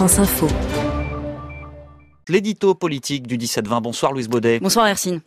France Info. L'édito politique du 17-20. Bonsoir Louise Baudet. Bonsoir Hercine.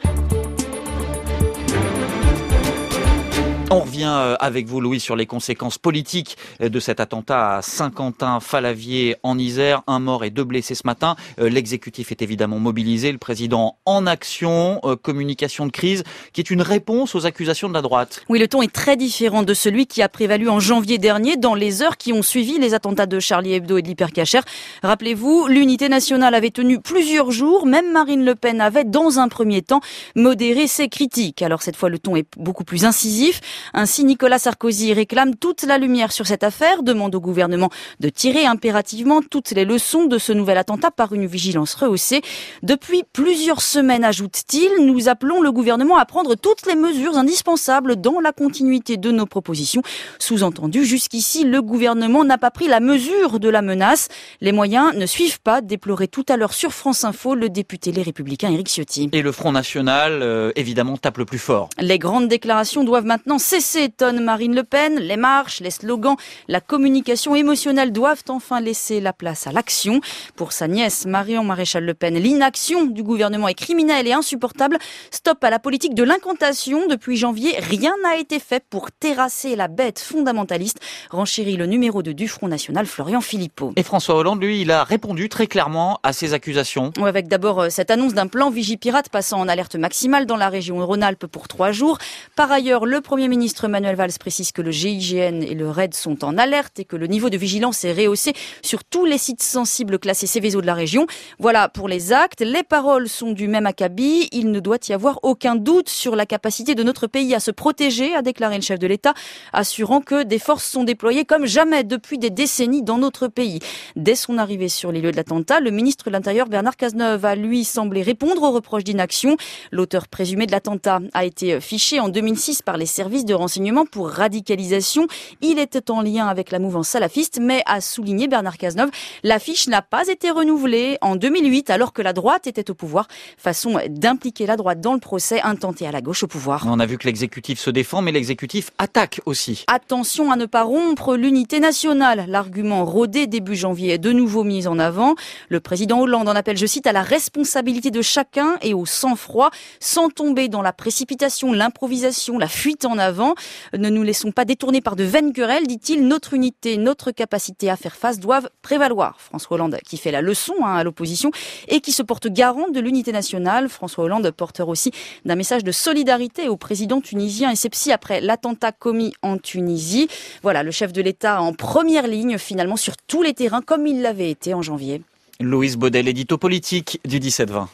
On revient euh, avec vous, Louis, sur les conséquences politiques euh, de cet attentat à Saint-Quentin-Falavier en Isère. Un mort et deux blessés ce matin. Euh, l'exécutif est évidemment mobilisé. Le président en action, communication de crise, qui est une réponse aux accusations de la droite. Oui, le ton est très différent de celui qui a prévalu en janvier dernier dans les heures qui ont suivi les attentats de Charlie Hebdo et de l'Hypercacher. Rappelez-vous, l'unité nationale avait tenu plusieurs jours. Même Marine Le Pen avait, dans un premier temps, modéré ses critiques. Alors cette fois, le ton est beaucoup plus incisif. Ainsi, Nicolas Sarkozy réclame toute la lumière sur cette affaire, demande au gouvernement de tirer impérativement toutes les leçons de ce nouvel attentat par une vigilance rehaussée. Depuis plusieurs semaines, ajoute-t-il, nous appelons le gouvernement à prendre toutes les mesures indispensables dans la continuité de nos propositions. Sous-entendu, jusqu'ici, le gouvernement n'a pas pris la mesure de la menace. Les moyens ne suivent pas, déplorait tout à l'heure sur France Info le député Les Républicains Éric Ciotti. Et le Front National, euh, évidemment, tape le plus fort. Les grandes déclarations doivent maintenant cesser, tonne Marine Le Pen. Les marches, les slogans, la communication émotionnelle doivent enfin laisser la place à l'action. Pour sa nièce Marion Maréchal Le Pen, l'inaction du gouvernement est criminelle et insupportable. Stop à la politique de l'incantation. Depuis janvier, rien n'a été fait pour terrasser la bête fondamentaliste. Renchérit le numéro 2 du Front National, Florian Philippot. Et François Hollande, lui, il a répondu très clairement à ces accusations. avec d'abord euh, cette annonce d'un plan Vigipirate passant en alerte maximale dans la région Rhône-Alpes pour trois jours. Par ailleurs, le Premier ministre ministre Manuel Valls précise que le GIGN et le RAID sont en alerte et que le niveau de vigilance est rehaussé sur tous les sites sensibles classés Céveso de la région. Voilà pour les actes. Les paroles sont du même acabit. Il ne doit y avoir aucun doute sur la capacité de notre pays à se protéger, a déclaré le chef de l'État, assurant que des forces sont déployées comme jamais depuis des décennies dans notre pays. Dès son arrivée sur les lieux de l'attentat, le ministre de l'Intérieur Bernard Cazeneuve a lui semblé répondre aux reproches d'inaction. L'auteur présumé de l'attentat a été fiché en 2006 par les services de renseignement pour radicalisation. Il était en lien avec la mouvance salafiste, mais a souligné Bernard Cazeneuve, l'affiche n'a pas été renouvelée en 2008 alors que la droite était au pouvoir. Façon d'impliquer la droite dans le procès intenté à la gauche au pouvoir. On a vu que l'exécutif se défend, mais l'exécutif attaque aussi. Attention à ne pas rompre l'unité nationale. L'argument rodé début janvier est de nouveau mis en avant. Le président Hollande en appelle, je cite, à la responsabilité de chacun et au sang-froid, sans tomber dans la précipitation, l'improvisation, la fuite en avant. Ne nous laissons pas détourner par de vaines querelles, dit-il. Notre unité, notre capacité à faire face doivent prévaloir. François Hollande qui fait la leçon hein, à l'opposition et qui se porte garant de l'unité nationale. François Hollande porteur aussi d'un message de solidarité au président tunisien et c'est après l'attentat commis en Tunisie. Voilà, le chef de l'État en première ligne finalement sur tous les terrains comme il l'avait été en janvier. Louise Baudet, l'édito politique du 17-20.